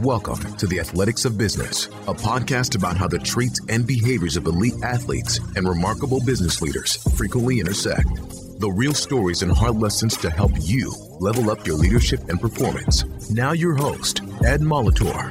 Welcome to the Athletics of Business, a podcast about how the traits and behaviors of elite athletes and remarkable business leaders frequently intersect. The real stories and hard lessons to help you level up your leadership and performance. Now, your host, Ed Molitor.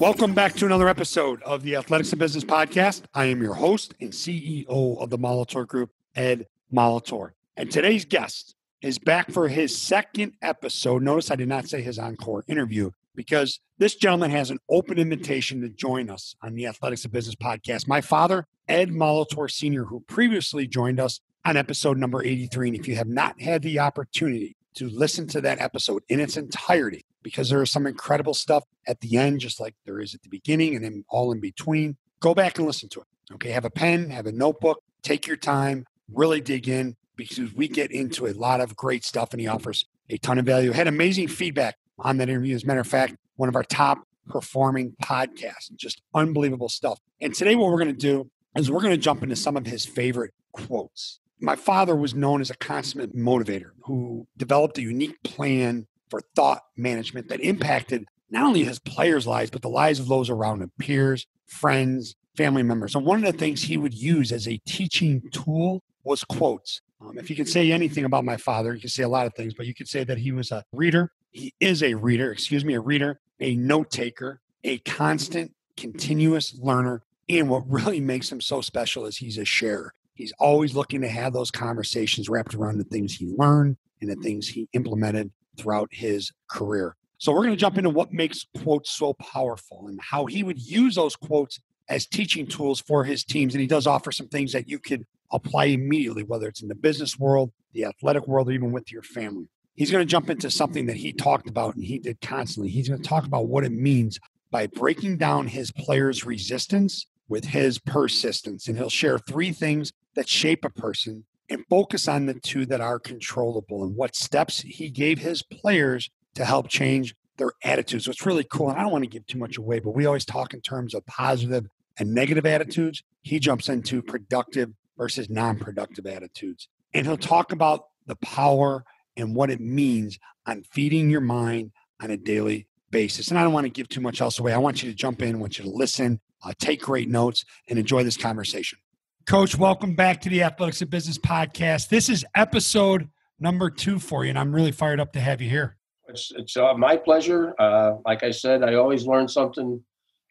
Welcome back to another episode of the Athletics of Business podcast. I am your host and CEO of the Molitor Group, Ed Molitor. And today's guest is back for his second episode. Notice I did not say his encore interview because this gentleman has an open invitation to join us on the Athletics of Business podcast. My father, Ed Molitor Sr., who previously joined us on episode number 83. And if you have not had the opportunity to listen to that episode in its entirety, because there is some incredible stuff at the end, just like there is at the beginning and then all in between, go back and listen to it. Okay, have a pen, have a notebook, take your time, really dig in because we get into a lot of great stuff and he offers a ton of value. Had amazing feedback on that interview. As a matter of fact, one of our top performing podcasts, just unbelievable stuff. And today, what we're going to do is we're going to jump into some of his favorite quotes. My father was known as a consummate motivator who developed a unique plan for thought management that impacted not only his players' lives, but the lives of those around him peers, friends, family members. And one of the things he would use as a teaching tool was quotes. Um, if you could say anything about my father, you could say a lot of things, but you could say that he was a reader. He is a reader, excuse me, a reader, a note taker, a constant, continuous learner. And what really makes him so special is he's a sharer. He's always looking to have those conversations wrapped around the things he learned and the things he implemented throughout his career. So, we're going to jump into what makes quotes so powerful and how he would use those quotes as teaching tools for his teams. And he does offer some things that you could apply immediately, whether it's in the business world, the athletic world, or even with your family. He's going to jump into something that he talked about and he did constantly. He's going to talk about what it means by breaking down his players' resistance with his persistence. And he'll share three things that shape a person and focus on the two that are controllable and what steps he gave his players to help change their attitudes. It's really cool. And I don't want to give too much away, but we always talk in terms of positive and negative attitudes. He jumps into productive versus non productive attitudes. And he'll talk about the power and what it means on feeding your mind on a daily basis. And I don't want to give too much else away. I want you to jump in, I want you to listen, uh, take great notes, and enjoy this conversation. Coach, welcome back to the Athletics of Business podcast. This is episode number two for you, and I'm really fired up to have you here. It's, it's uh, my pleasure. Uh, like I said, I always learn something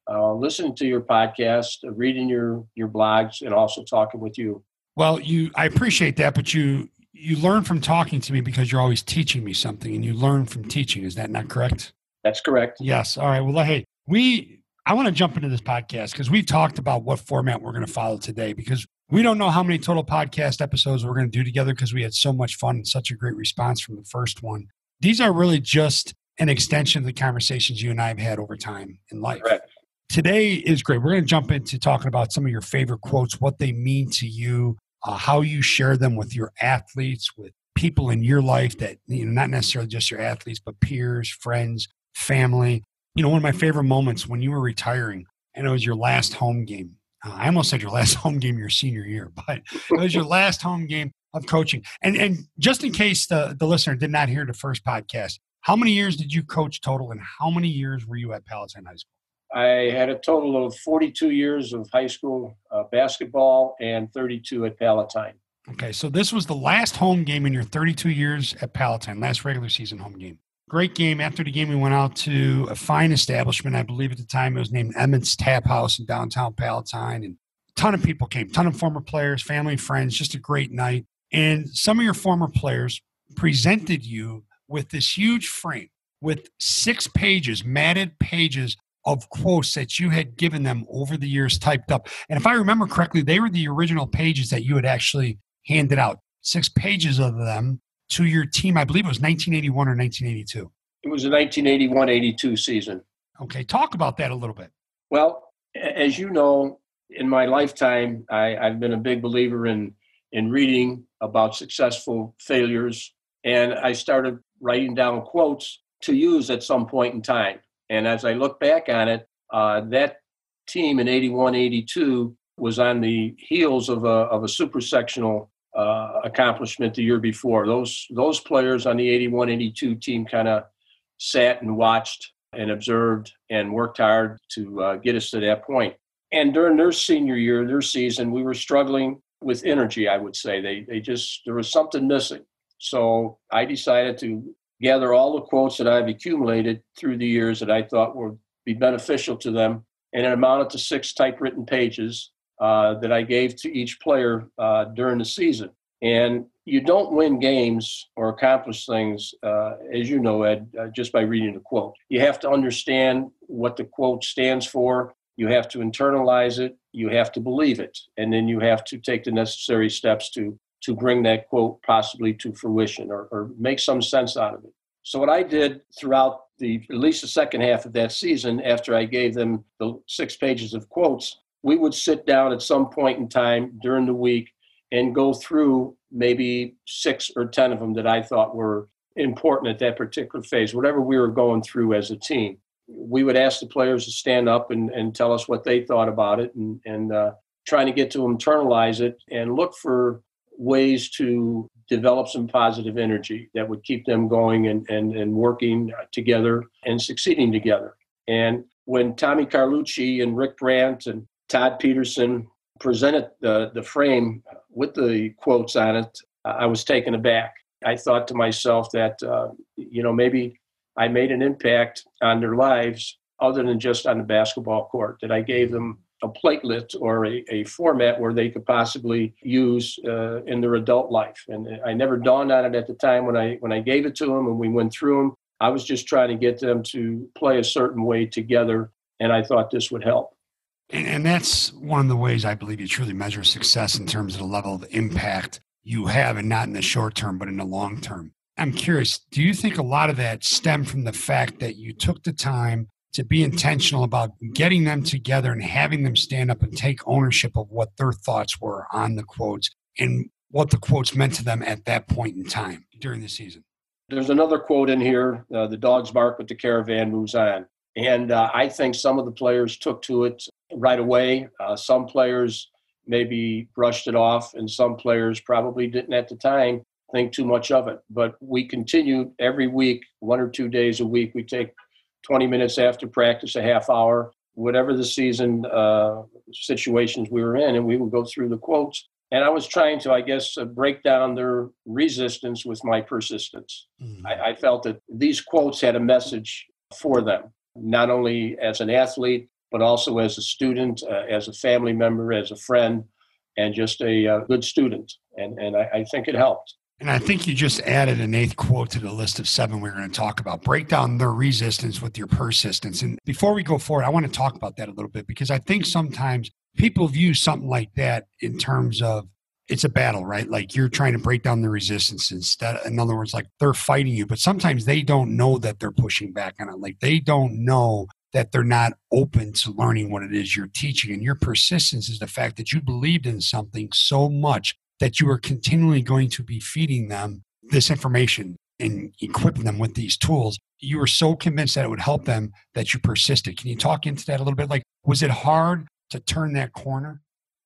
uh, listening to your podcast, uh, reading your your blogs, and also talking with you. Well, you I appreciate that, but you you learn from talking to me because you're always teaching me something, and you learn from teaching. Is that not correct? That's correct. Yes. All right. Well, hey, we I want to jump into this podcast because we've talked about what format we're going to follow today because we don't know how many total podcast episodes we're going to do together because we had so much fun and such a great response from the first one. These are really just an extension of the conversations you and I have had over time in life. Correct today is great. We're going to jump into talking about some of your favorite quotes, what they mean to you, uh, how you share them with your athletes, with people in your life that, you know, not necessarily just your athletes, but peers, friends, family. You know, one of my favorite moments when you were retiring, and it was your last home game. Uh, I almost said your last home game your senior year, but it was your last home game of coaching. And and just in case the, the listener did not hear the first podcast, how many years did you coach total and how many years were you at Palatine High School? I had a total of 42 years of high school uh, basketball and 32 at Palatine. Okay, so this was the last home game in your 32 years at Palatine, last regular season home game. Great game. After the game, we went out to a fine establishment. I believe at the time it was named Emmett's Tap House in downtown Palatine. And a ton of people came, ton of former players, family, friends, just a great night. And some of your former players presented you with this huge frame with six pages, matted pages of quotes that you had given them over the years typed up. And if I remember correctly, they were the original pages that you had actually handed out, six pages of them to your team. I believe it was 1981 or 1982. It was the 1981 82 season. Okay, talk about that a little bit. Well, as you know, in my lifetime, I, I've been a big believer in in reading about successful failures, and I started writing down quotes to use at some point in time. And as I look back on it, uh, that team in 81 82 was on the heels of a, of a super sectional uh, accomplishment the year before. Those, those players on the 81 82 team kind of sat and watched and observed and worked hard to uh, get us to that point. And during their senior year, their season, we were struggling with energy, I would say. They, they just, there was something missing. So I decided to gather all the quotes that I've accumulated through the years that I thought would be beneficial to them. And it amounted to six typewritten pages uh, that I gave to each player uh, during the season. And you don't win games or accomplish things, uh, as you know, Ed, uh, just by reading a quote. You have to understand what the quote stands for. You have to internalize it. You have to believe it, and then you have to take the necessary steps to to bring that quote possibly to fruition or, or make some sense out of it. So what I did throughout the at least the second half of that season, after I gave them the six pages of quotes, we would sit down at some point in time during the week and go through maybe six or 10 of them that I thought were important at that particular phase, whatever we were going through as a team. We would ask the players to stand up and, and tell us what they thought about it and, and uh, trying to get to internalize it and look for ways to develop some positive energy that would keep them going and, and, and working together and succeeding together. And when Tommy Carlucci and Rick Brandt and Todd Peterson presented the, the frame with the quotes on it, I was taken aback. I thought to myself that, uh, you know, maybe I made an impact on their lives other than just on the basketball court, that I gave them a platelet or a, a format where they could possibly use uh, in their adult life. And I never dawned on it at the time when I when I gave it to them and we went through them. I was just trying to get them to play a certain way together, and I thought this would help. And, and that's one of the ways I believe you truly measure success in terms of the level of impact you have, and not in the short term, but in the long term. I'm curious, do you think a lot of that stemmed from the fact that you took the time to be intentional about getting them together and having them stand up and take ownership of what their thoughts were on the quotes and what the quotes meant to them at that point in time during the season? There's another quote in here uh, the dogs bark, but the caravan moves on. And uh, I think some of the players took to it right away. Uh, some players maybe brushed it off, and some players probably didn't at the time think too much of it. But we continued every week, one or two days a week. We take 20 minutes after practice, a half hour, whatever the season uh, situations we were in, and we would go through the quotes. And I was trying to, I guess, uh, break down their resistance with my persistence. Mm-hmm. I, I felt that these quotes had a message for them, not only as an athlete, but also as a student, uh, as a family member, as a friend, and just a uh, good student. And, and I, I, think it helped. And I think you just added an eighth quote to the list of seven we're going to talk about. Break down their resistance with your persistence. And before we go forward, I want to talk about that a little bit because I think sometimes people view something like that in terms of it's a battle, right? Like you're trying to break down the resistance instead. In other words, like they're fighting you, but sometimes they don't know that they're pushing back on it. Like they don't know that they're not open to learning what it is you're teaching. And your persistence is the fact that you believed in something so much that you are continually going to be feeding them this information and equipping them with these tools. You were so convinced that it would help them that you persisted. Can you talk into that a little bit? Like, was it hard to turn that corner?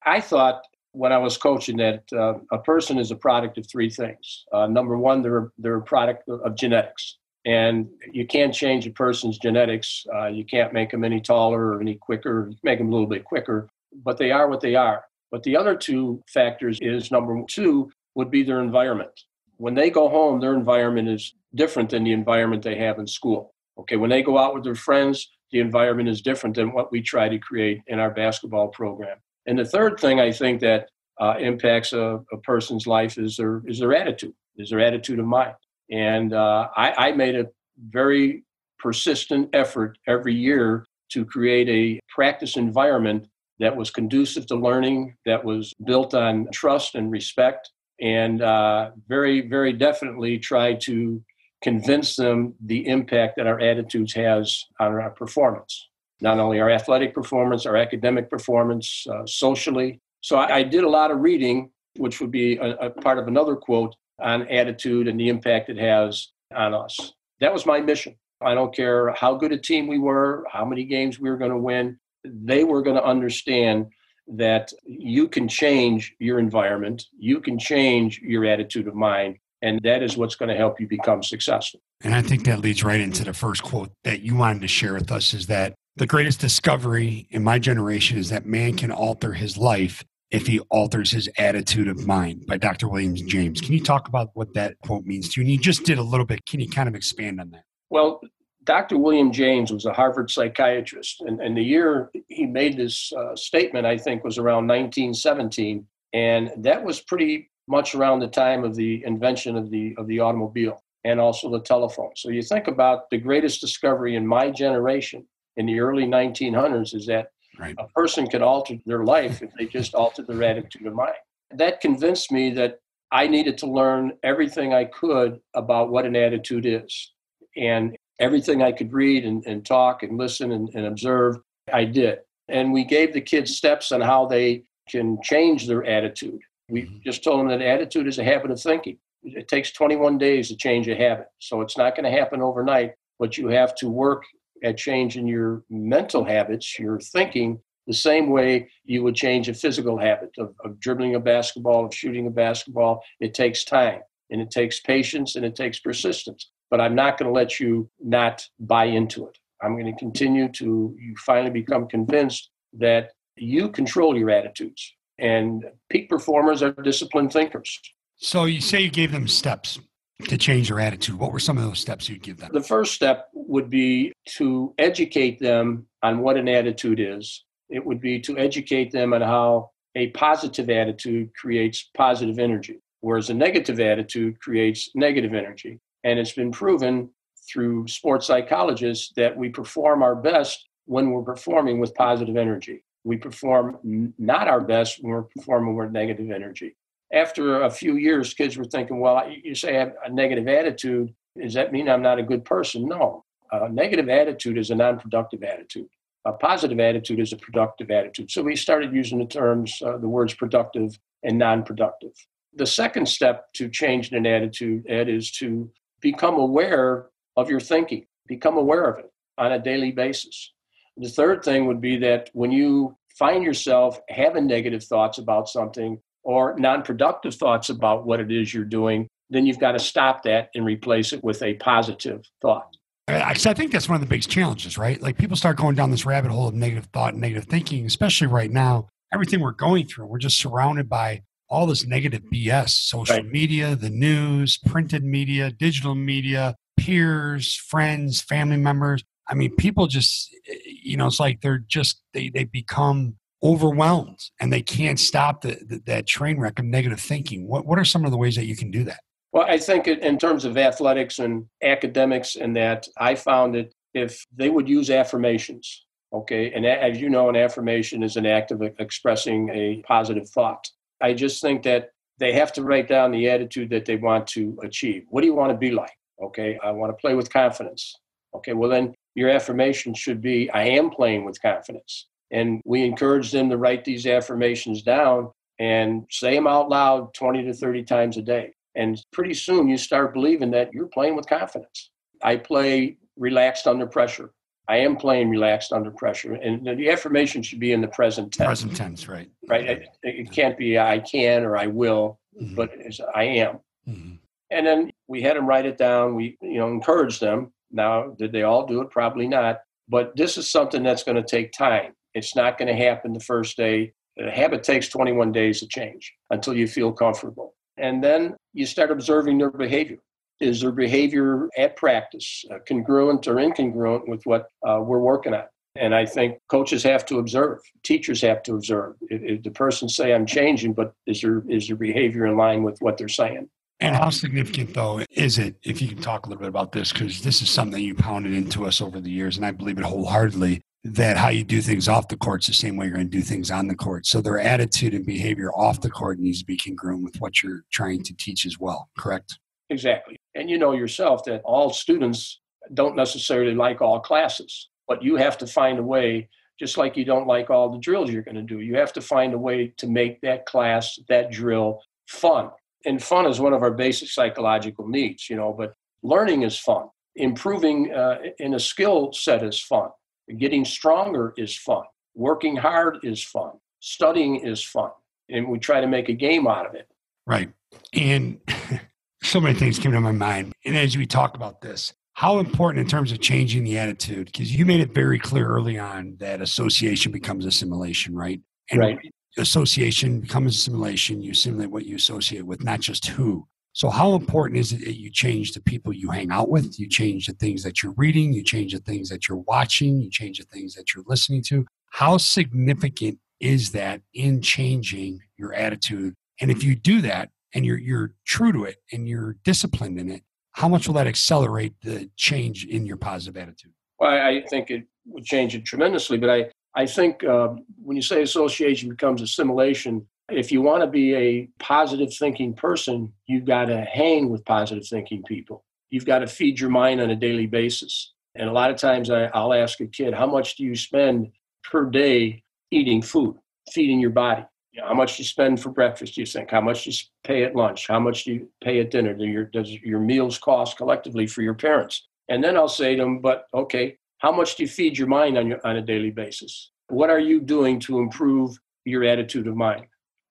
I thought when I was coaching that uh, a person is a product of three things. Uh, number one, they're, they're a product of genetics. And you can't change a person's genetics. Uh, you can't make them any taller or any quicker. You can make them a little bit quicker, but they are what they are. But the other two factors is number two would be their environment. When they go home, their environment is different than the environment they have in school. Okay, when they go out with their friends, the environment is different than what we try to create in our basketball program. And the third thing I think that uh, impacts a, a, person's life is their is their attitude, is their attitude of mind. And uh, I, I made a very persistent effort every year to create a practice environment that was conducive to learning, that was built on trust and respect, and uh, very, very definitely try to convince them the impact that our attitudes has on our performance, not only our athletic performance, our academic performance, uh, socially. So I, I, did a lot of reading, which would be a, a part of another quote on attitude and the impact it has on us. That was my mission. I don't care how good a team we were, how many games we were going to win they were going to understand that you can change your environment, you can change your attitude of mind, And that is what's going to help you become successful. And I think that leads right into the first quote that you wanted to share with us is that the greatest discovery in my generation is that man can alter his life if he alters his attitude of mind by Dr. Williams James. Can you talk about what that quote means to you? And you just did a little bit. Can you kind of expand on that? Well, Dr. William James was a Harvard psychiatrist, and, and the year he made this uh, statement, I think, was around 1917, and that was pretty much around the time of the invention of the of the automobile and also the telephone. So you think about the greatest discovery in my generation in the early 1900s is that right. a person could alter their life if they just altered their attitude of mind. That convinced me that I needed to learn everything I could about what an attitude is. And everything I could read and, and talk and listen and, and observe, I did. And we gave the kids steps on how they can change their attitude. We mm-hmm. just told them that attitude is a habit of thinking. It takes 21 days to change a habit. So it's not going to happen overnight, but you have to work at changing your mental habits, your thinking, the same way you would change a physical habit of, of dribbling a basketball, of shooting a basketball. It takes time and it takes patience and it takes persistence. But I'm not going to let you not buy into it. I'm going to continue to you finally become convinced that you control your attitudes. And peak performers are disciplined thinkers. So you say you gave them steps to change their attitude. What were some of those steps you'd give them? The first step would be to educate them on what an attitude is. It would be to educate them on how a positive attitude creates positive energy, whereas a negative attitude creates negative energy. And it's been proven through sports psychologists that we perform our best when we're performing with positive energy. We perform not our best when we're performing with negative energy. After a few years, kids were thinking, well, you say I have a negative attitude. Does that mean I'm not a good person? No. A negative attitude is a non productive attitude. A positive attitude is a productive attitude. So we started using the terms, uh, the words productive and non productive. The second step to changing an attitude, Ed, is to become aware of your thinking, become aware of it on a daily basis. The third thing would be that when you find yourself having negative thoughts about something or non productive thoughts about what it is you're doing, then you've got to stop that and replace it with a positive thought. I think that's one of the biggest challenges, right? Like people start going down this rabbit hole of negative thought and negative thinking, especially right now. Everything we're going through, we're just surrounded by all this negative BS social right. media, the news, printed media, digital media, peers, friends, family members. I mean, people just, eh, you know, it's like they're just, they, they become overwhelmed and they can't stop the, the, that train wreck of negative thinking. What, what are some of the ways that you can do that? Well, I think in terms of athletics and academics, and that I found that if they would use affirmations, okay, and as you know, an affirmation is an act of expressing a positive thought. I just think that they have to write down the attitude that they want to achieve. What do you want to be like? Okay, I want to play with confidence. Okay, well, then your affirmation should be I am playing with confidence. And we encourage them to write these affirmations down and say them out loud 20 to 30 times a day. And pretty soon you start believing that you're playing with confidence. I play relaxed under pressure. I am playing relaxed under pressure. And the affirmation should be in the present tense. Present tense, right. Right. It, it can't be I can or I will, mm-hmm. but it's I am. Mm-hmm. And then we had them write it down. We, you know, encouraged them. Now, did they all do it? Probably not. But this is something that's going to take time. It's not going to happen the first day. The habit takes 21 days to change until you feel comfortable. And then you start observing their behavior is their behavior at practice uh, congruent or incongruent with what uh, we're working on? And I think coaches have to observe, teachers have to observe. If, if the person say I'm changing, but is their is their behavior in line with what they're saying? And how significant, though, is it, if you can talk a little bit about this, because this is something you pounded into us over the years, and I believe it wholeheartedly, that how you do things off the court is the same way you're going to do things on the court. So their attitude and behavior off the court needs to be congruent with what you're trying to teach as well, correct? Exactly. And you know yourself that all students don't necessarily like all classes, but you have to find a way, just like you don't like all the drills you're going to do, you have to find a way to make that class, that drill fun. And fun is one of our basic psychological needs, you know, but learning is fun. Improving uh, in a skill set is fun. Getting stronger is fun. Working hard is fun. Studying is fun. And we try to make a game out of it. Right. And so many things came to my mind. And as we talk about this, how important in terms of changing the attitude, because you made it very clear early on that association becomes assimilation, right? And right. association becomes assimilation. You assimilate what you associate with, not just who. So, how important is it that you change the people you hang out with? You change the things that you're reading, you change the things that you're watching, you change the things that you're listening to. How significant is that in changing your attitude? And if you do that and you're, you're true to it and you're disciplined in it, how much will that accelerate the change in your positive attitude? Well, I think it would change it tremendously. But I, I think uh, when you say association becomes assimilation, if you want to be a positive thinking person, you've got to hang with positive thinking people. You've got to feed your mind on a daily basis. And a lot of times I, will ask a kid, how much do you spend per day eating food, feeding your body? You know, how much you spend for breakfast, do you think? How much you pay at lunch? How much do you pay at dinner? Do your, does your meals cost collectively for your parents? And then I'll say to them, but okay, how much do you feed your mind on, your, on a daily basis? What are you doing to improve your attitude of mind?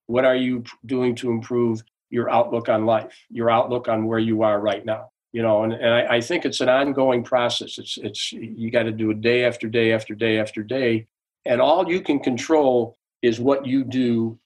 What are you doing to improve your outlook on life, your outlook on where you are right now? You know, and, and I, I think it's an ongoing process. It's it's you got to do it day after day after day after day. And all you can control is what you do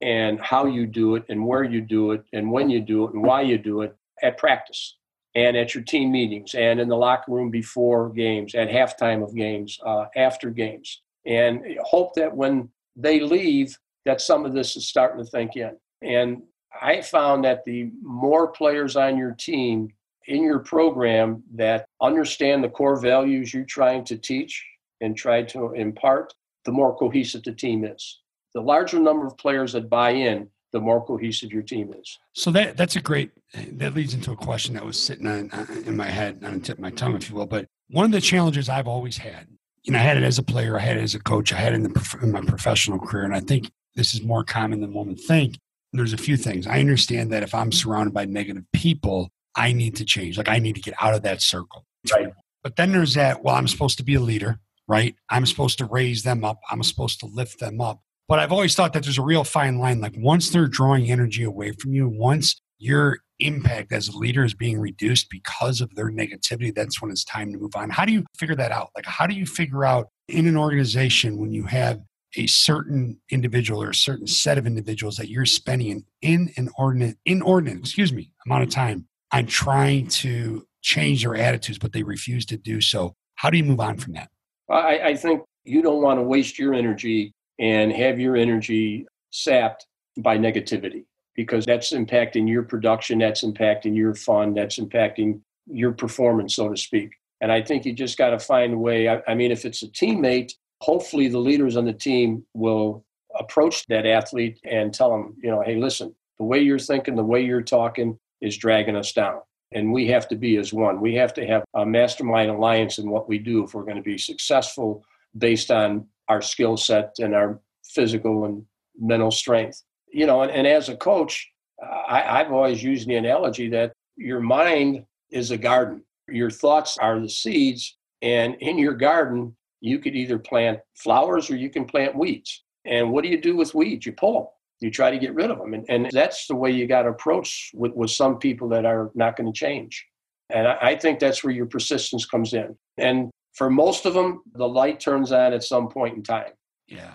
and how you do it and where you do it and when you do it and why you do it at practice and at your team meetings and in the locker room before games, at halftime of games, uh, after games. And hope that when they leave, that some of this is starting to think in. And I found that the more players on your team in your program that understand the core values you're trying to teach and try to impart, the more cohesive the team is. The larger number of players that buy in, the more cohesive your team is. So that that's a great that leads into a question that was sitting on, uh, in my head on the tip of my tongue, if you will. But one of the challenges I've always had, you know, I had it as a player, I had it as a coach, I had it in, the, in my professional career, and I think this is more common than one would think. There's a few things. I understand that if I'm surrounded by negative people, I need to change. Like I need to get out of that circle. Right. But then there's that, well, I'm supposed to be a leader, right? I'm supposed to raise them up. I'm supposed to lift them up. But I've always thought that there's a real fine line. Like once they're drawing energy away from you, once your impact as a leader is being reduced because of their negativity, that's when it's time to move on. How do you figure that out? Like, how do you figure out in an organization when you have a certain individual or a certain set of individuals that you're spending an inordinate, inordinate, excuse me, amount of time on trying to change their attitudes, but they refuse to do so. How do you move on from that? I, I think you don't want to waste your energy and have your energy sapped by negativity because that's impacting your production, that's impacting your fun, that's impacting your performance, so to speak. And I think you just got to find a way. I, I mean, if it's a teammate hopefully the leaders on the team will approach that athlete and tell them, you know, hey, listen, the way you're thinking, the way you're talking is dragging us down. And we have to be as one. We have to have a mastermind alliance in what we do if we're going to be successful based on our skill set and our physical and mental strength. You know, and, and as a coach, I, I've always used the analogy that your mind is a garden. Your thoughts are the seeds, and in your garden, you could either plant flowers or you can plant weeds. And what do you do with weeds? You pull them. You try to get rid of them. And, and that's the way you got to approach with, with some people that are not going to change. And I, I think that's where your persistence comes in. And for most of them, the light turns on at some point in time. Yeah.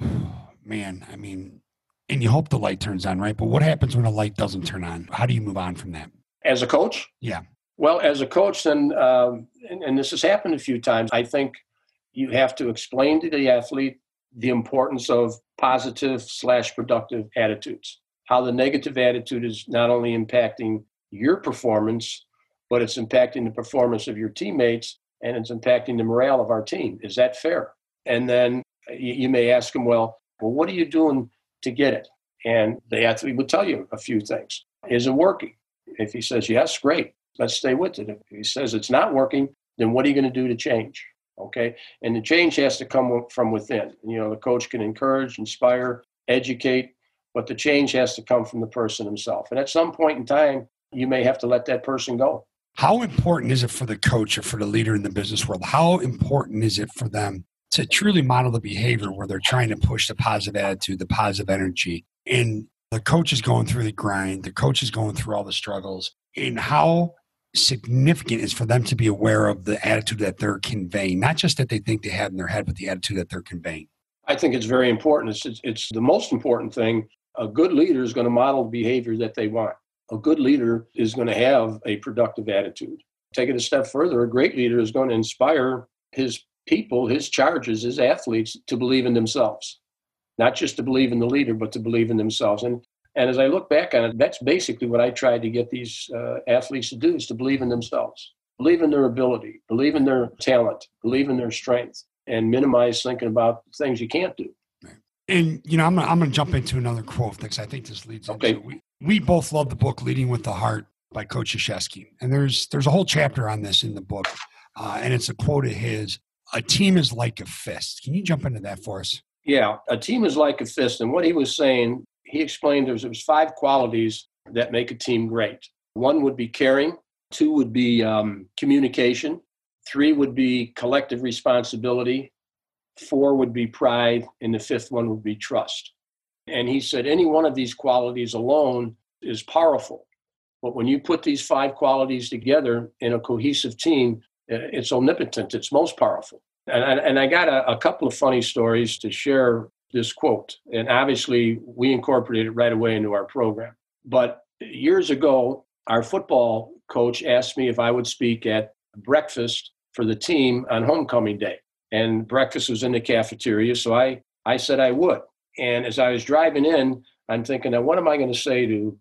Man, I mean, and you hope the light turns on, right? But what happens when a light doesn't turn on? How do you move on from that? As a coach? Yeah. Well, as a coach, then, um, and, and, this has happened a few times, I think you have to explain to the athlete the importance of positive slash productive attitudes how the negative attitude is not only impacting your performance but it's impacting the performance of your teammates and it's impacting the morale of our team. Is that fair? And then you, may ask them well well what are you doing to get it? And the athlete will tell you a few things. Is it working? If he says yes great. Let's stay with it. If he says it's not working then what are you going to do to change okay? And the change has to come from within. You know the coach can encourage inspire educate but the change has to come from the person himself. And at some point in time you may have to let that person go. How important is it for the coach or for the leader in the business world? How important is it for them to truly model the behavior where they're trying to push the positive attitude the positive energy and the coach is going through the grind the coach is going through all the struggles and how significant is for them to be aware of the attitude that they're conveying, not just that they think they have in their head, but the attitude that they're conveying. I think it's very important. It's, it's, it's the most important thing. A good leader is going to model the behavior that they want. A good leader is going to have a productive attitude. Take it a step further, a great leader is going to inspire his people, his charges, his athletes to believe in themselves. Not just to believe in the leader, but to believe in themselves. And and as I look back on it, that's basically what I tried to get these uh, athletes to do is to believe in themselves, believe in their ability, believe in their talent, believe in their strength, and minimize thinking about things you can't do. And you know, I'm gonna, I'm going to jump into another quote because I think this leads okay. into we we both love the book Leading with the Heart by Coach Krzyzewski, and there's there's a whole chapter on this in the book, uh, and it's a quote of his: "A team is like a fist." Can you jump into that for us? Yeah, a team is like a fist, and what he was saying he explained there was, there was five qualities that make a team great. One would be caring, two would be um, communication, three would be collective responsibility, four would be pride, and the fifth one would be trust. And he said any one of these qualities alone is powerful. But when you put these five qualities together in a cohesive team, it's omnipotent, it's most powerful. And, and I got a, a couple of funny stories to share this quote. And obviously, we incorporated it right away into our program. But years ago, our football coach asked me if I would speak at breakfast for the team on homecoming day. And breakfast was in the cafeteria, so I, I said I would. And as I was driving in, I'm thinking, now what am I going to say to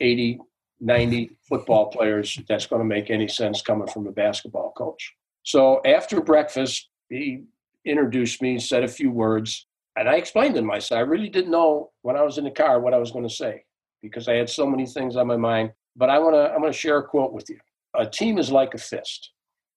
80, 90 football players that's going to make any sense coming from a basketball coach? So after breakfast, he introduced me, said a few words, and I explained to him, I said, I really didn't know when I was in the car what I was going to say because I had so many things on my mind. But I want to, I'm going to share a quote with you. A team is like a fist.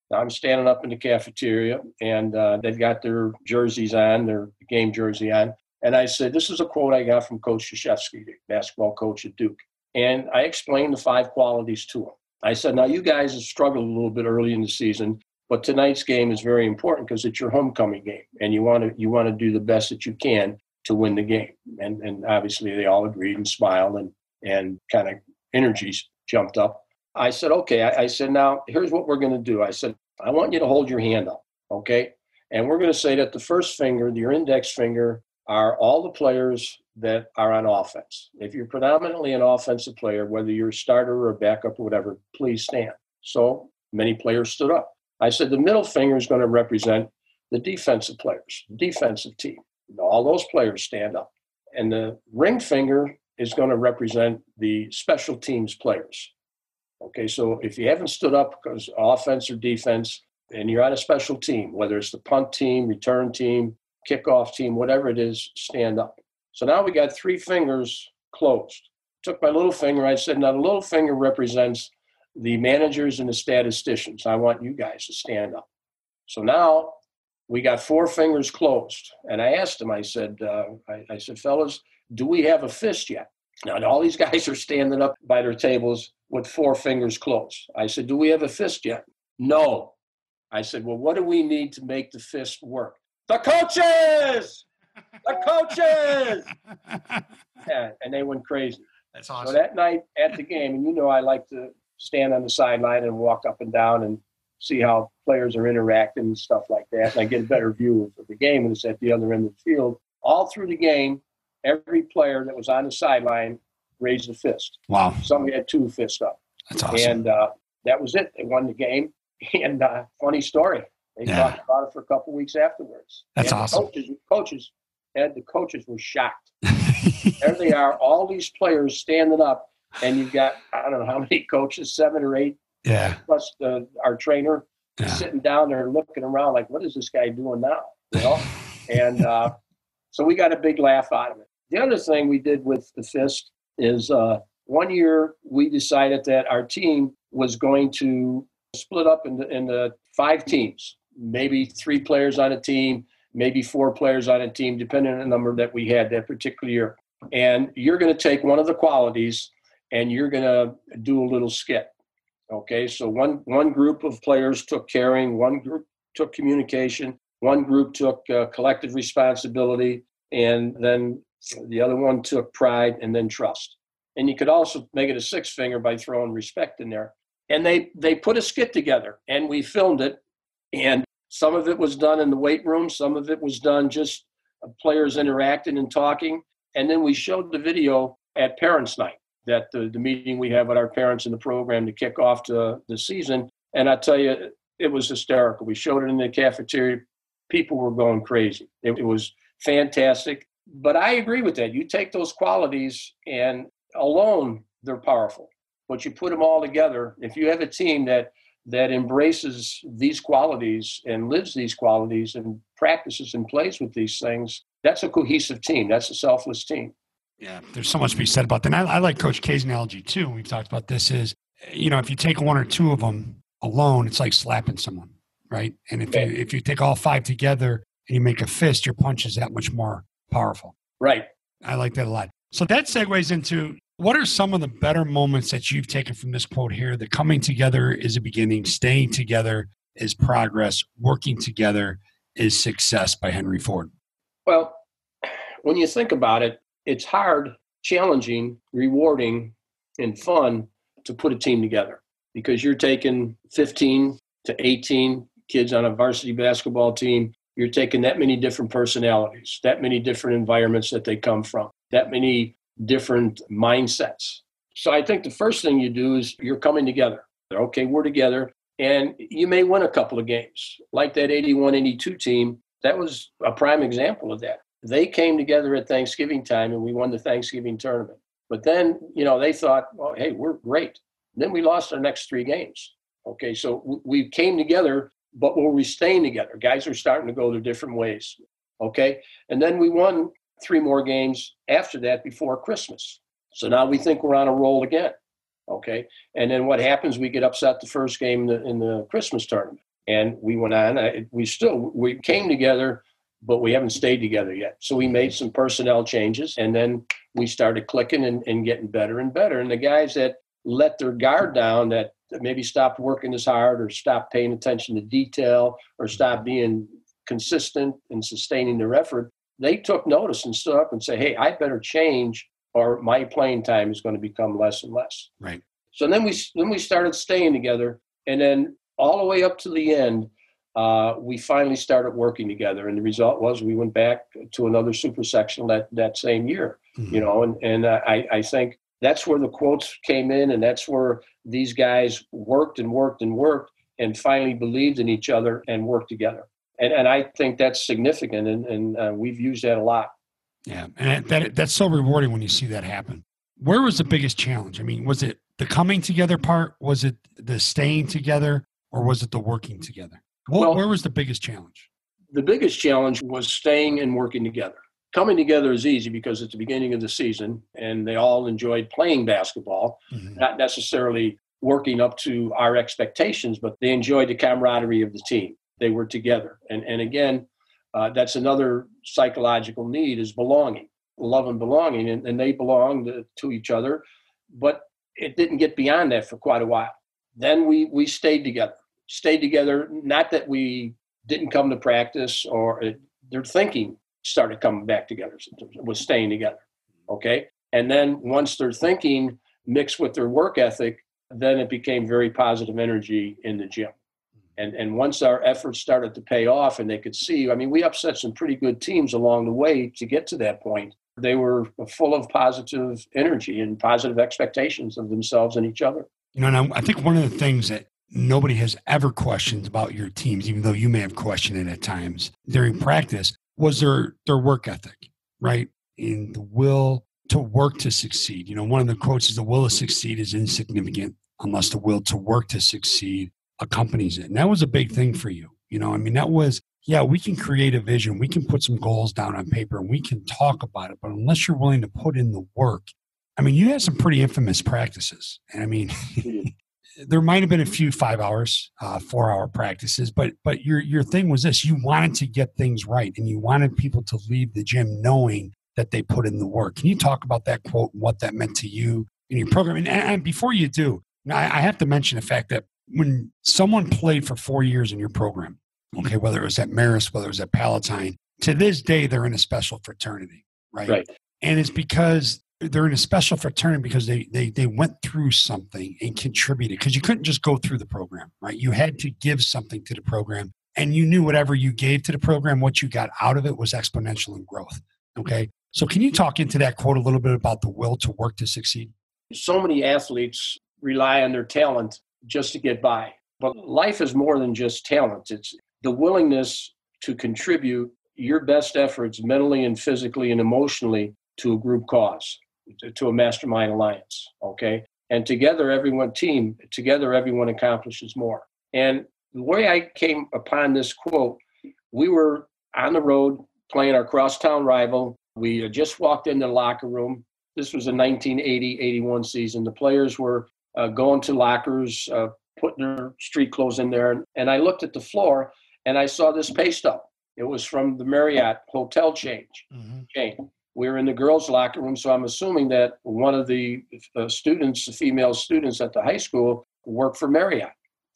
Now, I'm standing up in the cafeteria and uh, they've got their jerseys on, their game jersey on. And I said, This is a quote I got from Coach Krzyzewski, the basketball coach at Duke. And I explained the five qualities to him. I said, Now, you guys have struggled a little bit early in the season. But tonight's game is very important because it's your homecoming game, and you want to you want to do the best that you can to win the game. And and obviously they all agreed and smiled and and kind of energies jumped up. I said, okay. I, I said, now here's what we're going to do. I said, I want you to hold your hand up, okay? And we're going to say that the first finger, your index finger, are all the players that are on offense. If you're predominantly an offensive player, whether you're a starter or a backup or whatever, please stand. So many players stood up. I said the middle finger is going to represent the defensive players, defensive team. All those players stand up. And the ring finger is going to represent the special teams players. Okay, so if you haven't stood up because offense or defense, and you're on a special team, whether it's the punt team, return team, kickoff team, whatever it is, stand up. So now we got three fingers closed. Took my little finger, I said, now the little finger represents the managers and the statisticians. I want you guys to stand up. So now we got four fingers closed. And I asked them, I said, uh, I, I, said, fellas, do we have a fist yet? Now, all these guys are standing up by their tables with four fingers closed. I said, do we have a fist yet? No. I said, well, what do we need to make the fist work? The coaches! The coaches! yeah, and they went crazy. That's awesome. So that night at the game, and you know I like to stand on the sideline and walk up and down and see how players are interacting and stuff like that. And I get a better view of the game when it's at the other end of the field. All through the game, every player that was on the sideline raised a fist. Wow. Somebody had two fists up. That's awesome. And uh, that was it. They won the game. And uh, funny story. They yeah. talked about it for a couple weeks afterwards. That's and awesome. coaches, coaches, and the coaches were shocked. there they are, all these players standing up and you've got I don't know how many coaches, seven or eight, yeah, plus the, our trainer yeah. sitting down there looking around like, what is this guy doing now? You know, and uh, so we got a big laugh out of it. The other thing we did with the fist is uh, one year we decided that our team was going to split up into, into five teams, maybe three players on a team, maybe four players on a team, depending on the number that we had that particular year. And you're going to take one of the qualities and you're going to do a little skit. Okay, so one one group of players took caring, one group took communication, one group took uh, collective responsibility, and then the other one took pride and then trust. And you could also make it a six finger by throwing respect in there. And they they put a skit together and we filmed it. And some of it was done in the weight room, some of it was done just players interacting and talking. And then we showed the video at Parents Night, that the, the meeting we have with our parents in the program to kick off the, the season. And I tell you, it was hysterical. We showed it in the cafeteria. People were going crazy. It, it was fantastic. But I agree with that. You take those qualities and alone, they're powerful. But you put them all together. If you have a team that that embraces these qualities and lives these qualities and practices and plays with these things, that's a cohesive team. That's a selfless team. Yeah, there's so much to be said about that. And I, I like Coach K's analogy too. We've talked about this. Is you know if you take one or two of them alone, it's like slapping someone, right? And if you if you take all five together and you make a fist, your punch is that much more powerful. Right. I like that a lot. So that segues into what are some of the better moments that you've taken from this quote here? The coming together is a beginning, staying together is progress, working together is success by Henry Ford. Well, when you think about it, it's hard, challenging, rewarding, and fun to put a team together because you're taking 15 to 18 kids on a varsity basketball team. You're taking that many different personalities, that many different environments that they come from, that many different mindsets. So I think the first thing you do is you're coming together. Okay, we're together. And you may win a couple of games, like that 81 82 team. That was a prime example of that. They came together at Thanksgiving time and we won the Thanksgiving tournament. But then, you know, they thought, well, hey, we're great. Then we lost our next three games. Okay, so we came together, but were we staying together? Guys are starting to go their different ways. Okay, and then we won three more games after that before Christmas. So now we think we're on a roll again. Okay, and then what happens? We get upset the first game in the, in the Christmas tournament, and we went on. We still we came together, but we haven't stayed together yet. So we made some personnel changes, and then we started clicking and, and getting better and better. And the guys that let their guard down that maybe stopped working as hard or stopped paying attention to detail or stopped being consistent and sustaining their effort, they took notice and stood up and say, hey, I better change or my playing time is going to become less and less. Right. So then we then we started staying together, and then all the way up to the end, uh, we finally started working together. And the result was we went back to another super section that that same year. Mm-hmm. You know, and and I I think that's where the quotes came in, and that's where these guys worked and worked and worked, and finally believed in each other and worked together. And and I think that's significant, and and uh, we've used that a lot. Yeah, and that that's so rewarding when you see that happen. Where was the biggest challenge? I mean, was it the coming together part? Was it the staying together, or was it the working together? Well, where was the biggest challenge? The biggest challenge was staying and working together coming together is easy because it's the beginning of the season and they all enjoyed playing basketball, mm-hmm. not necessarily working up to our expectations, but they enjoyed the camaraderie of the team. They were together. And, and again, uh, that's another psychological need is belonging, love and belonging. And, and they belonged to each other, but it didn't get beyond that for quite a while. Then we, we stayed together, stayed together, not that we didn't come to practice or it, their thinking started coming back together, was staying together. Okay. And then once their thinking mixed with their work ethic, then it became very positive energy in the gym. And, and once our efforts started to pay off and they could see, I mean, we upset some pretty good teams along the way to get to that point. They were full of positive energy and positive expectations of themselves and each other. You know, and I think one of the things that nobody has ever questioned about your teams, even though you may have questioned it at times during practice, was their their work ethic, right? And the will to work to succeed. You know, one of the quotes is the will to succeed is insignificant unless the will to work to succeed accompanies it. And that was a big thing for you. You know, I mean, that was, yeah, we can create a vision, we can put some goals down on paper and we can talk about it, but unless you're willing to put in the work, I mean, you had some pretty infamous practices. And I mean, there might have been a few five hours, uh, four hour practices, but but your your thing was this: you wanted to get things right, and you wanted people to leave the gym knowing that they put in the work. Can you talk about that quote and what that meant to you in your program? And, and before you do, I, I have to mention the fact that when someone played for four years in your program, okay, whether it was at Marist, whether it was at Palatine, to this day they're in a special fraternity, right? Right. And it's because they're in a special fraternity because they they they went through something and contributed because you couldn't just go through the program, right? You had to give something to the program, and you knew whatever you gave to the program, what you got out of it was exponential in growth. Okay, so can you talk into that quote a little bit about the will to work to succeed? So many athletes rely on their talent just to get by, but life is more than just talent. It's the willingness to contribute your best efforts mentally and physically and emotionally to a group cause, to a mastermind alliance. Okay. And together, everyone, team, together, everyone accomplishes more. And the way I came upon this quote, we were on the road playing our crosstown rival. We had just walked into the locker room. This was a 1980 81 season. The players were uh, going to lockers, uh, putting their street clothes in there. And I looked at the floor and I saw this pay stub. It was from the Marriott hotel change mm-hmm. chain. We were in the girls' locker room, so I'm assuming that one of the uh, students, the female students at the high school, worked for Marriott.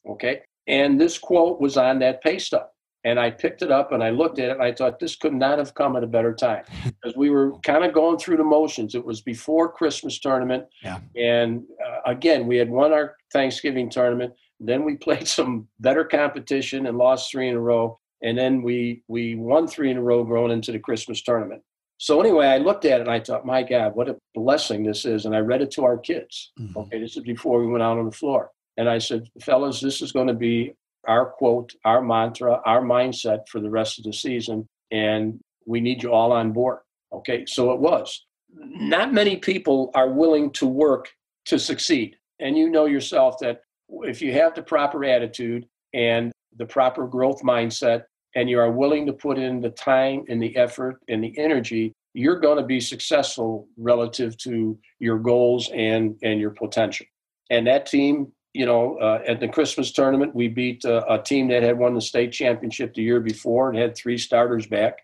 Okay, and this quote was on that pay stub. And I picked it up and I looked at it and I thought this could not have come at a better time because we were kind of going through the motions. It was before Christmas tournament. Yeah. And uh, again, we had won our Thanksgiving tournament. Then we played some better competition and lost three in a row. And then we we won three in a row going into the Christmas tournament. So anyway, I looked at it and I thought, my God, what a blessing this is. And I read it to our kids. Mm-hmm. Okay, this is before we went out on the floor. And I said, fellas, this is going to be our quote, our mantra, our mindset for the rest of the season. And we need you all on board. Okay, so it was. Not many people are willing to work to succeed. And you know yourself that if you have the proper attitude and the proper growth mindset, and you are willing to put in the time and the effort and the energy, you're going to be successful relative to your goals and and your potential. And that team, you know, uh, at the Christmas tournament, we beat uh, a team that had won the state championship the year before and had three starters back,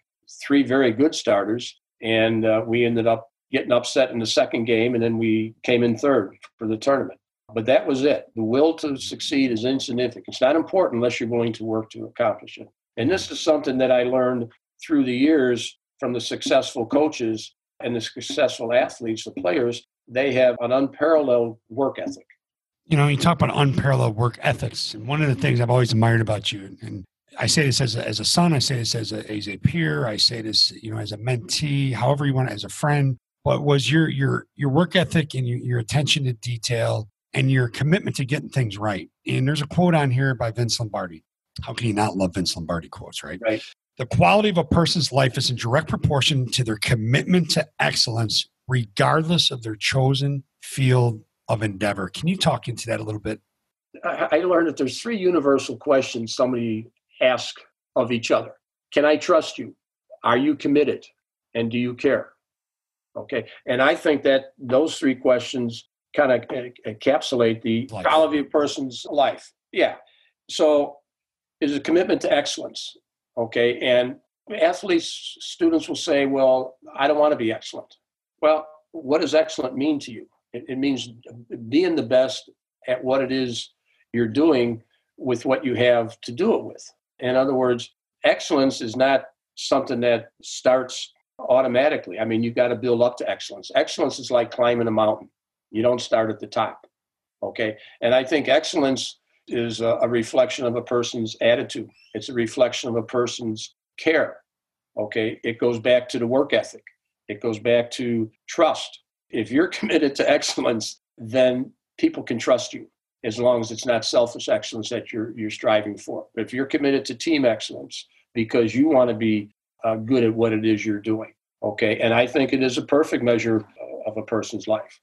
three very good starters, and uh, we ended up getting upset in the second game, and then we came in third for the tournament. But that was it. The will to succeed is insignificant. It's not important unless you're willing to work to accomplish it. And this is something that I learned through the years from the successful coaches and the successful athletes, the players. They have an unparalleled work ethic. You know, you talk about unparalleled work ethics. And one of the things I've always admired about you, and I say this as a, as a son, I say this as a, as a peer, I say this, you know, as a mentee, however you want, as a friend, but was your, your, your work ethic and your, your attention to detail and your commitment to getting things right. And there's a quote on here by Vince Lombardi how can you not love Vince Lombardi quotes, right? Right. The quality of a person's life is in direct proportion to their commitment to excellence, regardless of their chosen field of endeavor. Can you talk into that a little bit? I learned that there's three universal questions somebody asks of each other. Can I trust you? Are you committed? And do you care? Okay. And I think that those three questions kind of encapsulate the life. quality of a person's life. Yeah. So is a commitment to excellence. Okay. And athletes, students will say, well, I don't want to be excellent. Well, what does excellent mean to you? It, it means being the best at what it is you're doing with what you have to do it with. In other words, excellence is not something that starts automatically. I mean, you've got to build up to excellence. Excellence is like climbing a mountain. You don't start at the top. Okay. And I think excellence is a, a reflection of a person's attitude. It's a reflection of a person's care. Okay, it goes back to the work ethic. It goes back to trust. If you're committed to excellence, then people can trust you as long as it's not selfish excellence that you're you're striving for. If you're committed to team excellence because you want to be uh, good at what it is you're doing, okay, and I think it is a perfect measure of a person's life,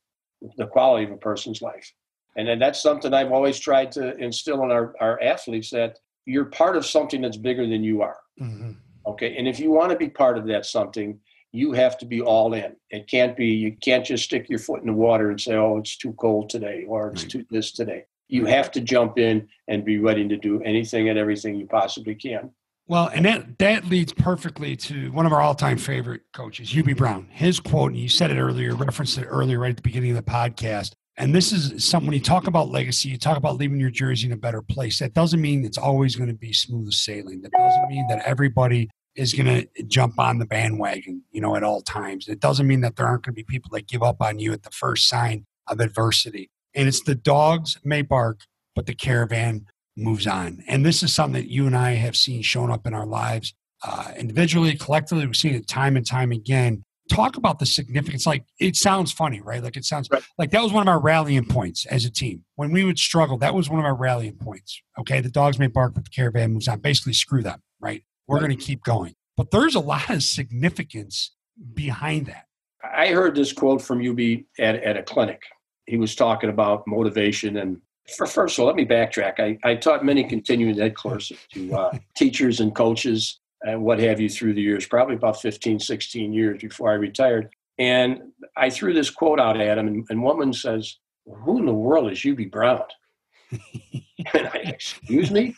the quality of a person's life. And then that's something I've always tried to instill in our, our athletes that you're part of something that's bigger than you are. Mm-hmm. Okay. And if you want to be part of that something, you have to be all in. It can't be, you can't just stick your foot in the water and say, oh, it's too cold today or it's right. too this today. You have to jump in and be ready to do anything and everything you possibly can. Well, and that that leads perfectly to one of our all-time favorite coaches, Hubie Brown. His quote, and you said it earlier, referenced it earlier, right at the beginning of the podcast. And this is something when you talk about legacy, you talk about leaving your jersey in a better place. That doesn't mean it's always going to be smooth sailing. That doesn't mean that everybody is going to jump on the bandwagon, you know, at all times. It doesn't mean that there aren't going to be people that give up on you at the first sign of adversity. And it's the dogs may bark, but the caravan moves on. And this is something that you and I have seen shown up in our lives uh, individually, collectively. We've seen it time and time again. Talk about the significance. Like it sounds funny, right? Like it sounds right. like that was one of our rallying points as a team. When we would struggle, that was one of our rallying points. Okay, the dogs may bark, but the caravan moves on. Basically, screw them, right? We're right. going to keep going. But there's a lot of significance behind that. I heard this quote from Hubie at, at a clinic. He was talking about motivation and for first of all, let me backtrack. I, I taught many continuing ed courses to uh, teachers and coaches and what have you through the years, probably about 15, 16 years before I retired. And I threw this quote out at him, and, and woman says, Who in the world is Hubie Brown? and I, excuse me?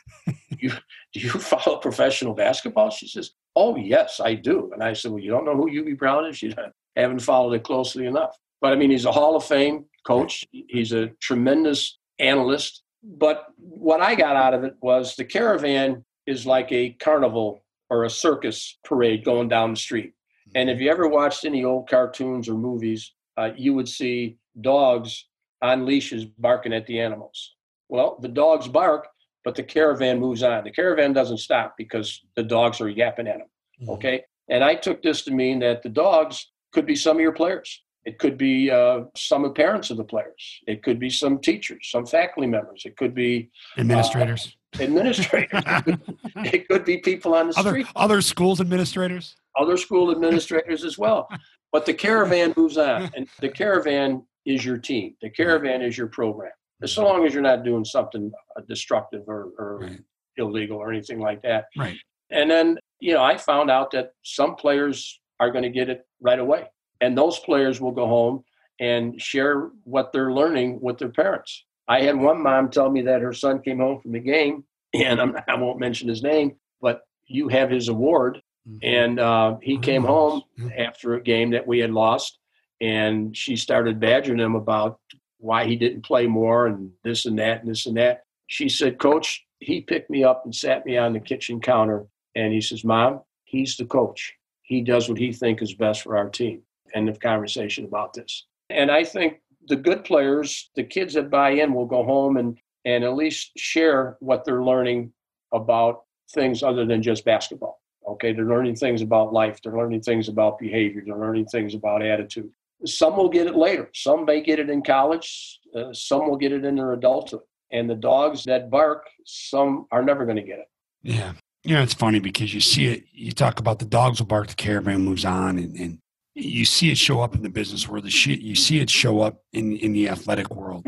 You, do you follow professional basketball? She says, Oh, yes, I do. And I said, Well, you don't know who Hubie Brown is? You haven't followed it closely enough. But I mean, he's a Hall of Fame coach. He's a tremendous analyst. But what I got out of it was the caravan is like a carnival or a circus parade going down the street. And if you ever watched any old cartoons or movies, uh, you would see dogs on leashes barking at the animals. Well, the dogs bark, but the caravan moves on. The caravan doesn't stop because the dogs are yapping at them. Mm-hmm. Okay. And I took this to mean that the dogs could be some of your players. It could be uh, some of parents of the players. It could be some teachers, some faculty members. It could be administrators. Uh, administrators. it could be people on the other, street. Other schools administrators. Other school administrators as well. But the caravan moves on, and the caravan is your team. The caravan is your program. So long as you're not doing something uh, destructive or, or right. illegal or anything like that. Right. And then you know, I found out that some players are going to get it right away and those players will go home and share what they're learning with their parents. I had one mom tell me that her son came home from the game, and I'm, I will not mention his name, but you have his award. Mm-hmm. And uh, he came home after a game that we had lost, and she started badgering him about why he didn't play more and this and that and this and that. She said, Coach, he picked me up and sat me on the kitchen counter, and he says, Mom, he's the coach. He does what he thinks is best for our team end of conversation about this. And I think the good players, the kids that buy in, will go home and and at least share what they're learning about things other than just basketball. Okay, they're learning things about life. They're learning things about behavior. They're learning things about attitude. Some will get it later. Some may get it in college. Uh, some will get it in their adulthood. And the dogs that bark, some are never going to get it. Yeah. You know, it's funny because you see it, you talk about the dogs will bark, the caravan moves on, and, and you see it show up in the business world. You see it show up in in the athletic world,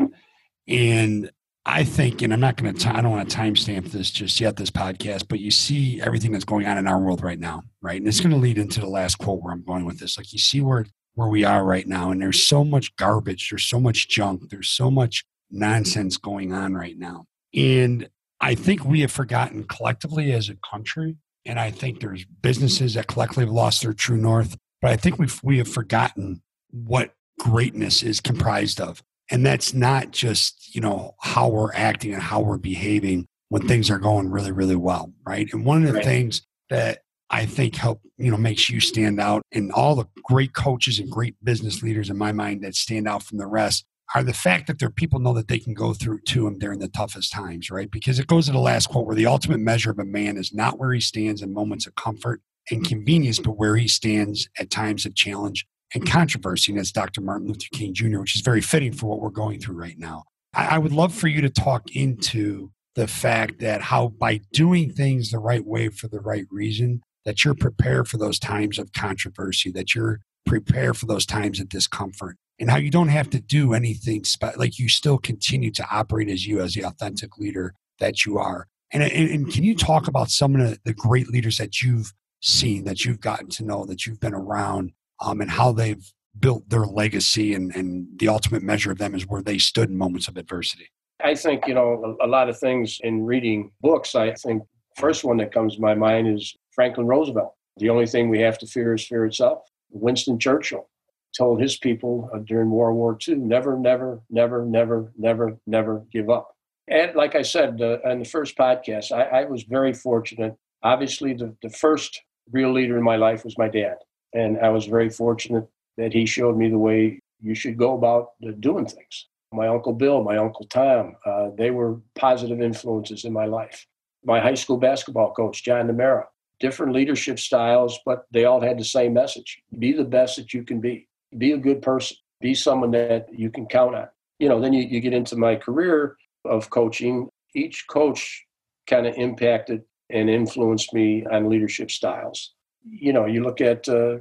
and I think, and I'm not going to, I don't want to timestamp this just yet, this podcast, but you see everything that's going on in our world right now, right? And it's going to lead into the last quote where I'm going with this. Like you see where where we are right now, and there's so much garbage, there's so much junk, there's so much nonsense going on right now, and I think we have forgotten collectively as a country, and I think there's businesses that collectively have lost their true north but I think we've we have forgotten what greatness is comprised of. And that's not just, you know, how we're acting and how we're behaving when things are going really, really well. Right. And one of the right. things that I think help, you know, makes you stand out and all the great coaches and great business leaders in my mind that stand out from the rest are the fact that their people know that they can go through to them during the toughest times, right? Because it goes to the last quote where the ultimate measure of a man is not where he stands in moments of comfort, and convenience, but where he stands at times of challenge and mm-hmm. controversy. And that's Dr. Martin Luther King Jr., which is very fitting for what we're going through right now. I, I would love for you to talk into the fact that how by doing things the right way for the right reason, that you're prepared for those times of controversy, that you're prepared for those times of discomfort, and how you don't have to do anything spe- like you still continue to operate as you as the authentic leader that you are. And, and, and can you talk about some of the, the great leaders that you've seen that you've gotten to know that you've been around um, and how they've built their legacy and, and the ultimate measure of them is where they stood in moments of adversity? I think you know a, lot of things in reading books i think first one that comes to my mind is franklin roosevelt. The only thing we have to fear is fear itself. Winston churchill told his people uh, during world war ii never never never never never never give up. And like i said uh, in the first podcast I, I was very fortunate. Obviously the, the first real leader in my life was my dad. And I was very fortunate that he showed me the way you should go about doing things. My Uncle Bill, my Uncle Tom, uh, they were positive influences in my life. My high school basketball coach, John Namera, different leadership styles, but they all had the same message be the best that you can be, be a good person, be someone that you can count on. You know, then you, you get into my career of coaching. Each coach kind of impacted and influenced me on leadership styles. You know, you look at uh,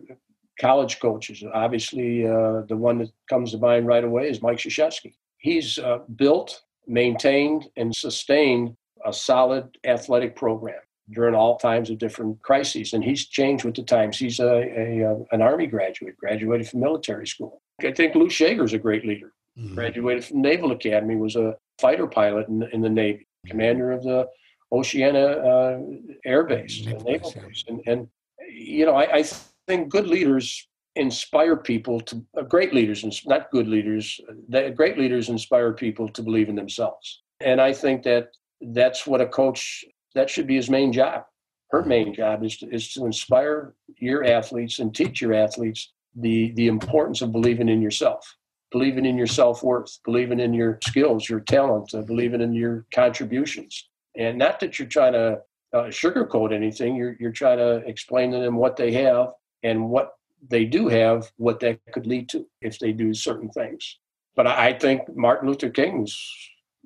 college coaches. Obviously, uh, the one that comes to mind right away is Mike Krzyzewski. He's uh, built, maintained, and sustained a solid athletic program during all times of different crises, and he's changed with the times. He's a, a, a an Army graduate, graduated from military school. I think Lou is a great leader. Mm-hmm. Graduated from Naval Academy, was a fighter pilot in, in the Navy, commander of the Oceana uh, Air Base, Naval, Naval Base, and, and you know I, I think good leaders inspire people to uh, great leaders and not good leaders that great leaders inspire people to believe in themselves. And i think that that's what a coach that should be his main job. Her main job is to, is to inspire your athletes and teach your athletes the the importance of believing in yourself believing in your self-worth believing in your skills your talent uh, believing in your contributions and not that you're trying to uh, sugarcoat anything you're, you're trying to explain to them what they have and what they do have, what that could lead to if they do certain things. But I think Martin Luther King's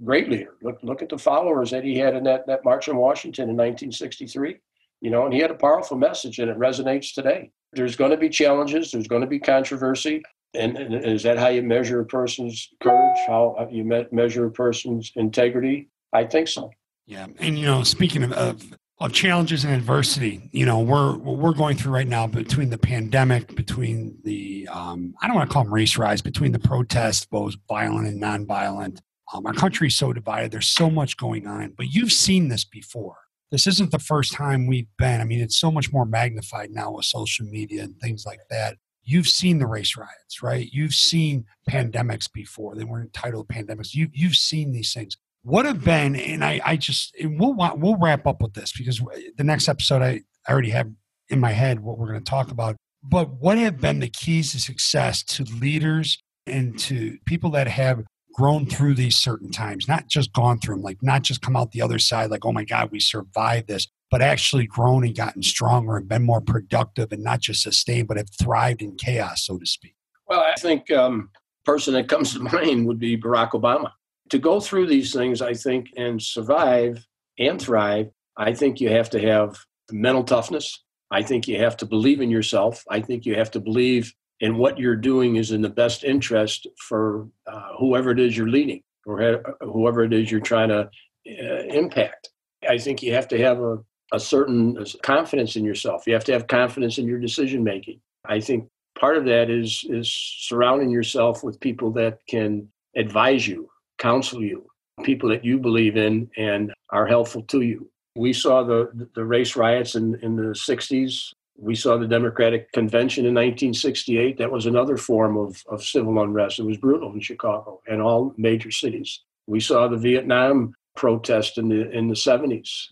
great leader. Look, look at the followers that he had in that, that march in Washington in 1963. You know, and he had a powerful message, and it resonates today. There's going to be challenges. There's going to be controversy. And, and is that how you measure a person's courage? How you me- measure a person's integrity? I think so. Yeah, and you know, speaking of, of of challenges and adversity. You know, we're we're going through right now between the pandemic, between the um, I don't want to call them race riots, between the protests, both violent and nonviolent. Um, our country's so divided. There's so much going on, but you've seen this before. This isn't the first time we've been. I mean, it's so much more magnified now with social media and things like that. You've seen the race riots, right? You've seen pandemics before. They weren't entitled pandemics. You, you've seen these things what have been and i i just we'll we'll wrap up with this because the next episode i, I already have in my head what we're going to talk about. But what have been the keys to success to leaders and to people that have grown through these certain times? Not just gone through them like not just come out the other side like oh my god we survived this but actually grown and gotten stronger and been more productive and not just sustained but have thrived in chaos so to speak. Well i think um person that comes to mind would be barack obama to go through these things, I think, and survive and thrive, I think you have to have mental toughness. I think you have to believe in yourself. I think you have to believe in what you're doing is in the best interest for uh, whoever it is you're leading or whoever it is you're trying to uh, impact. I think you have to have a, a certain confidence in yourself. You have to have confidence in your decision making. I think part of that is is surrounding yourself with people that can advise you counsel you, people that you believe in and are helpful to you. We saw the, the race riots in, in the 60s. We saw the Democratic Convention in 1968. That was another form of, of civil unrest. It was brutal in Chicago and all major cities. We saw the Vietnam protest in the in the 70s.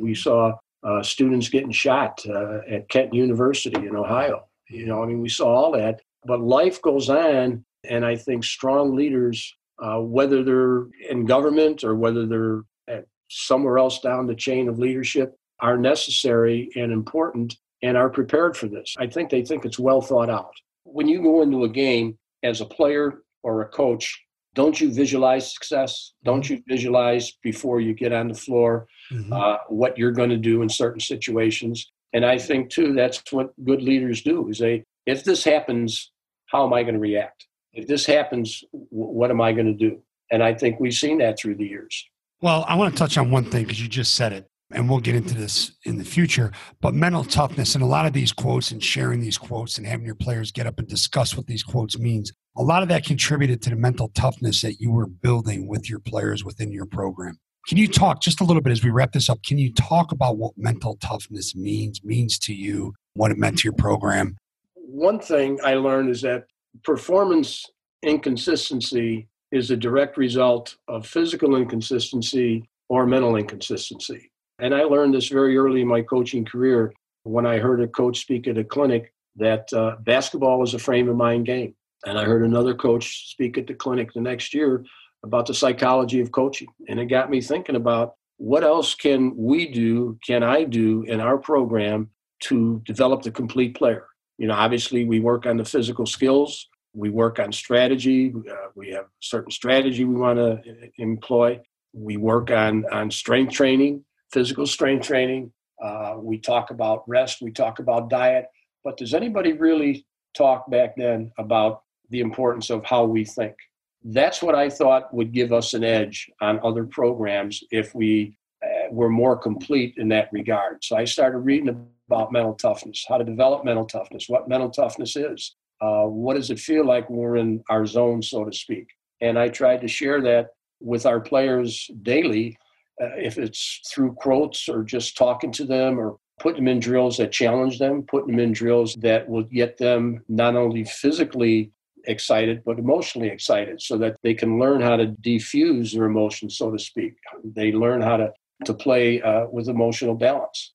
We saw uh, students getting shot uh, at Kent University in Ohio. You know, I mean, we saw all that. But life goes on, and I think strong leaders uh, whether they're in government or whether they're at somewhere else down the chain of leadership, are necessary and important and are prepared for this. I think they think it's well thought out. When you go into a game as a player or a coach, don't you visualize success? Don't mm-hmm. you visualize before you get on the floor mm-hmm. uh, what you're going to do in certain situations? And I think too that's what good leaders do: is they, if this happens, how am I going to react? If this happens, what am I going to do? And I think we've seen that through the years. Well, I want to touch on one thing because you just said it, and we'll get into this in the future. But mental toughness and a lot of these quotes and sharing these quotes and having your players get up and discuss what these quotes means, a lot of that contributed to the mental toughness that you were building with your players within your program. Can you talk just a little bit as we wrap this up? Can you talk about what mental toughness means, means to you, what it meant to your program? One thing I learned is that performance inconsistency is a direct result of physical inconsistency or mental inconsistency. And I learned this very early in my coaching career when I heard a coach speak at a clinic that uh, basketball is a frame of mind game. And I heard another coach speak at the clinic the next year about the psychology of coaching. And it got me thinking about what else can we do, can I do in our program to develop the complete player? You know, obviously we work on the physical skills, we work on strategy, uh, we have certain strategy we want to uh, employ. We work on, on strength training, physical strength training. Uh, we talk about rest, we talk about diet. But does anybody really talk back then about the importance of how we think? That's what I thought would give us an edge on other programs if we uh, were more complete in that regard. So I started reading about mental toughness, how to develop mental toughness, what mental toughness is, uh, what does it feel like when we're in our zone, so to speak. And I tried to share that with our players daily, uh, if it's through quotes or just talking to them or putting them in drills that challenge them, putting them in drills that will get them not only physically excited but emotionally excited so that they can learn how to defuse their emotions so to speak. They learn how to to play uh, with emotional balance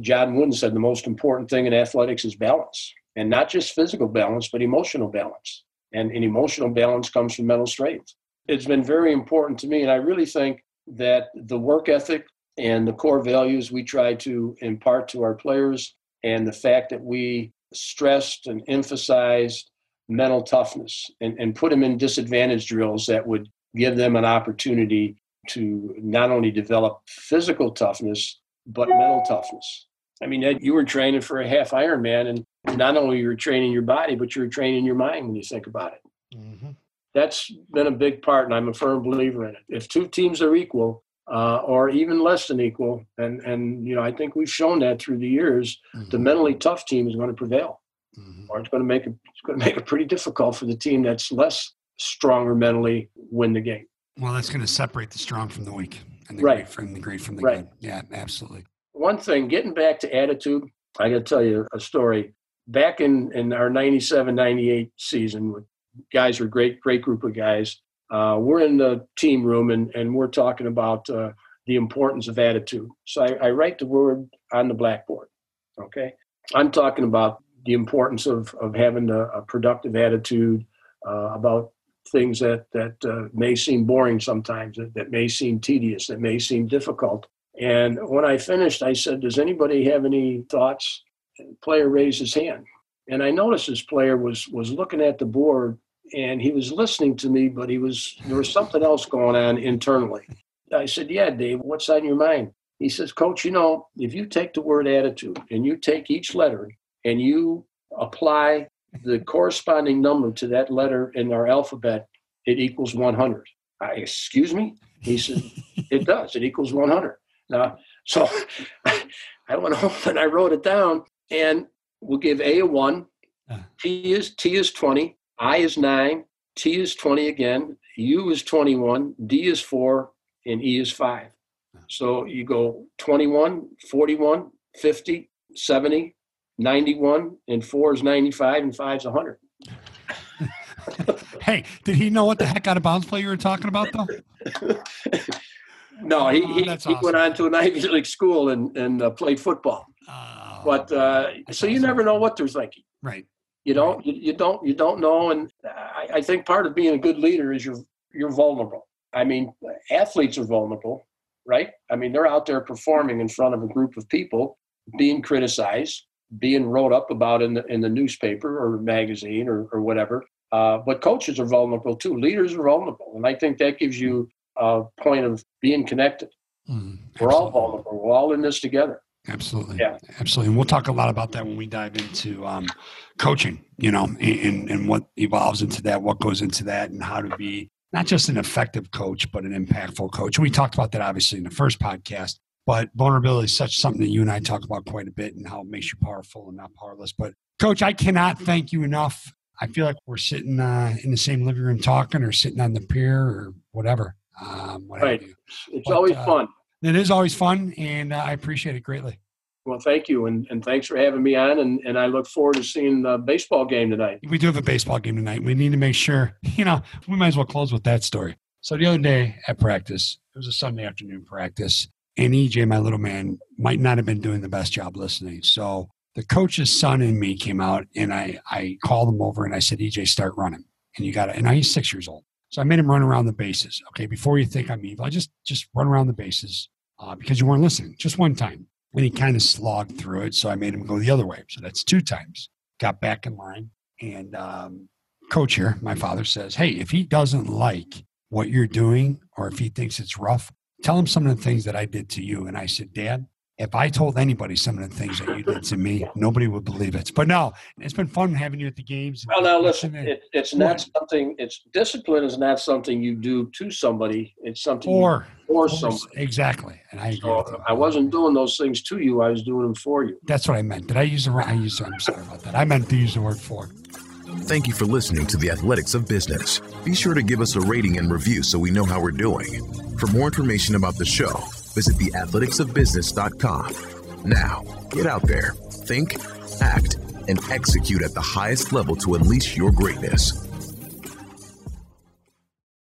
john wooden said the most important thing in athletics is balance and not just physical balance but emotional balance. And, and emotional balance comes from mental strength. It's been very important to me and i really think that the work ethic and the core values we try to impart to our players and the fact that we stressed and emphasized mental toughness and, and put them in disadvantage drills that would give them an opportunity to not only develop physical toughness but mental toughness. I mean, Ed, you were training for a half Ironman, and not only you're training your body, but you're training your mind when you think about it. Mm-hmm. That's been a big part, and I'm a firm believer in it. If two teams are equal, uh, or even less than equal, and and you know, I think we've shown that through the years, mm-hmm. the mentally tough team is going to prevail mm-hmm. or it's going to make it it's going to make it pretty difficult for the team that's less stronger mentally win the game. Well, that's going to separate the strong from the weak and the right. great from the great from the right. good. Yeah, absolutely. One thing, getting back to attitude, I got to tell you a story. Back in, in our 97 98 season, guys were great, great group of guys. Uh, we're in the team room and, and we're talking about uh, the importance of attitude. So I, I write the word on the blackboard. Okay. I'm talking about the importance of, of having a, a productive attitude uh, about things that, that uh, may seem boring sometimes, that, that may seem tedious, that may seem difficult. And when I finished, I said, Does anybody have any thoughts? The player raised his hand. And I noticed this player was, was looking at the board and he was listening to me, but he was there was something else going on internally. I said, Yeah, Dave, what's on your mind? He says, Coach, you know, if you take the word attitude and you take each letter and you apply the corresponding number to that letter in our alphabet, it equals 100. I, excuse me? He said, it does. It equals 100. Now, so I went home and I wrote it down, and we'll give A a 1. Uh. T is T is 20. I is 9. T is 20 again. U is 21. D is 4. And E is 5. Uh. So you go 21, 41, 50, 70, 91 and four is 95 and five is 100. hey, did he know what the heck out of bounds play you were talking about though? no, he, oh, he, awesome. he, went on to an Ivy League school and, and uh, played football. Oh, but uh, so you never know what they're thinking. Right. You don't, right. you, you, don't, you don't know. And I, I think part of being a good leader is you're, you're vulnerable. I mean, athletes are vulnerable, right? I mean, they're out there performing in front of a group of people, being criticized, being wrote up about in the in the newspaper or magazine or, or whatever. Uh, but coaches are vulnerable too. Leaders are vulnerable, and I think that gives you a point of being connected. Mm, We're all vulnerable. We're all in this together. Absolutely. Yeah. Absolutely. And we'll talk a lot about that when we dive into um, coaching, you know, and, and what evolves into that, what goes into that, and how to be not just an effective coach, but an impactful coach. And we talked about that obviously in the first podcast. But vulnerability is such something that you and I talk about quite a bit and how it makes you powerful and not powerless. But coach, I cannot thank you enough. I feel like we're sitting uh, in the same living room talking or sitting on the pier or whatever. Um, what right. It's but, always uh, fun. It is always fun, and uh, I appreciate it greatly. Well, thank you, and, and thanks for having me on. And, and I look forward to seeing the baseball game tonight. We do have a baseball game tonight. We need to make sure, you know, we might as well close with that story. So the other day at practice, it was a Sunday afternoon practice, And EJ, my little man, might not have been doing the best job listening. So the coach's son and me came out and I, I called him over and I said, EJ, start running. And you got to, and now he's six years old. So I made him run around the bases. Okay. Before you think I'm evil, I just, just run around the bases uh, because you weren't listening just one time. And he kind of slogged through it. So I made him go the other way. So that's two times. Got back in line. And um, coach here, my father says, Hey, if he doesn't like what you're doing or if he thinks it's rough, tell him some of the things that I did to you. And I said, Dad, if I told anybody some of the things that you did to me, nobody would believe it. But no, it's been fun having you at the games. Well, now listen, it, it's not something. It's discipline is not something you do to somebody. It's something or for somebody. Exactly, and I. So I wasn't doing those things to you. I was doing them for you. That's what I meant. Did I use the? I used. I'm sorry about that. I meant to use the word for. Thank you for listening to the Athletics of Business. Be sure to give us a rating and review so we know how we're doing. For more information about the show, visit theathleticsofbusiness.com. Now, get out there, think, act, and execute at the highest level to unleash your greatness.